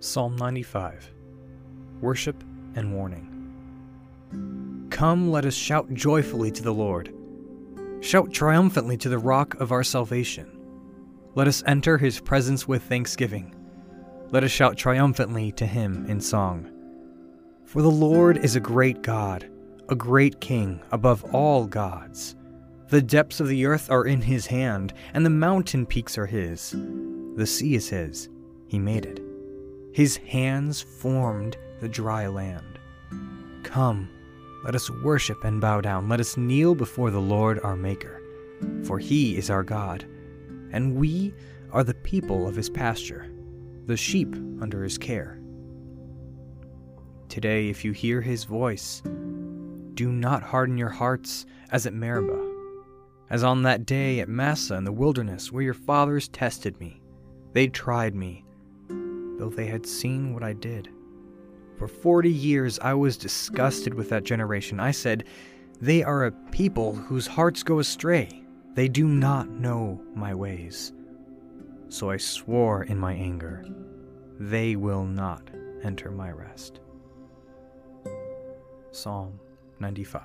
Psalm 95 Worship and Warning. Come, let us shout joyfully to the Lord. Shout triumphantly to the rock of our salvation. Let us enter his presence with thanksgiving. Let us shout triumphantly to him in song. For the Lord is a great God, a great King above all gods. The depths of the earth are in his hand, and the mountain peaks are his. The sea is his, he made it. His hands formed the dry land. Come, let us worship and bow down. Let us kneel before the Lord our Maker. For he is our God, and we are the people of his pasture, the sheep under his care. Today, if you hear his voice, do not harden your hearts as at Meribah, as on that day at Massah in the wilderness where your fathers tested me. They tried me though they had seen what I did. For forty years I was disgusted with that generation. I said, They are a people whose hearts go astray. They do not know my ways. So I swore in my anger, They will not enter my rest. Psalm 95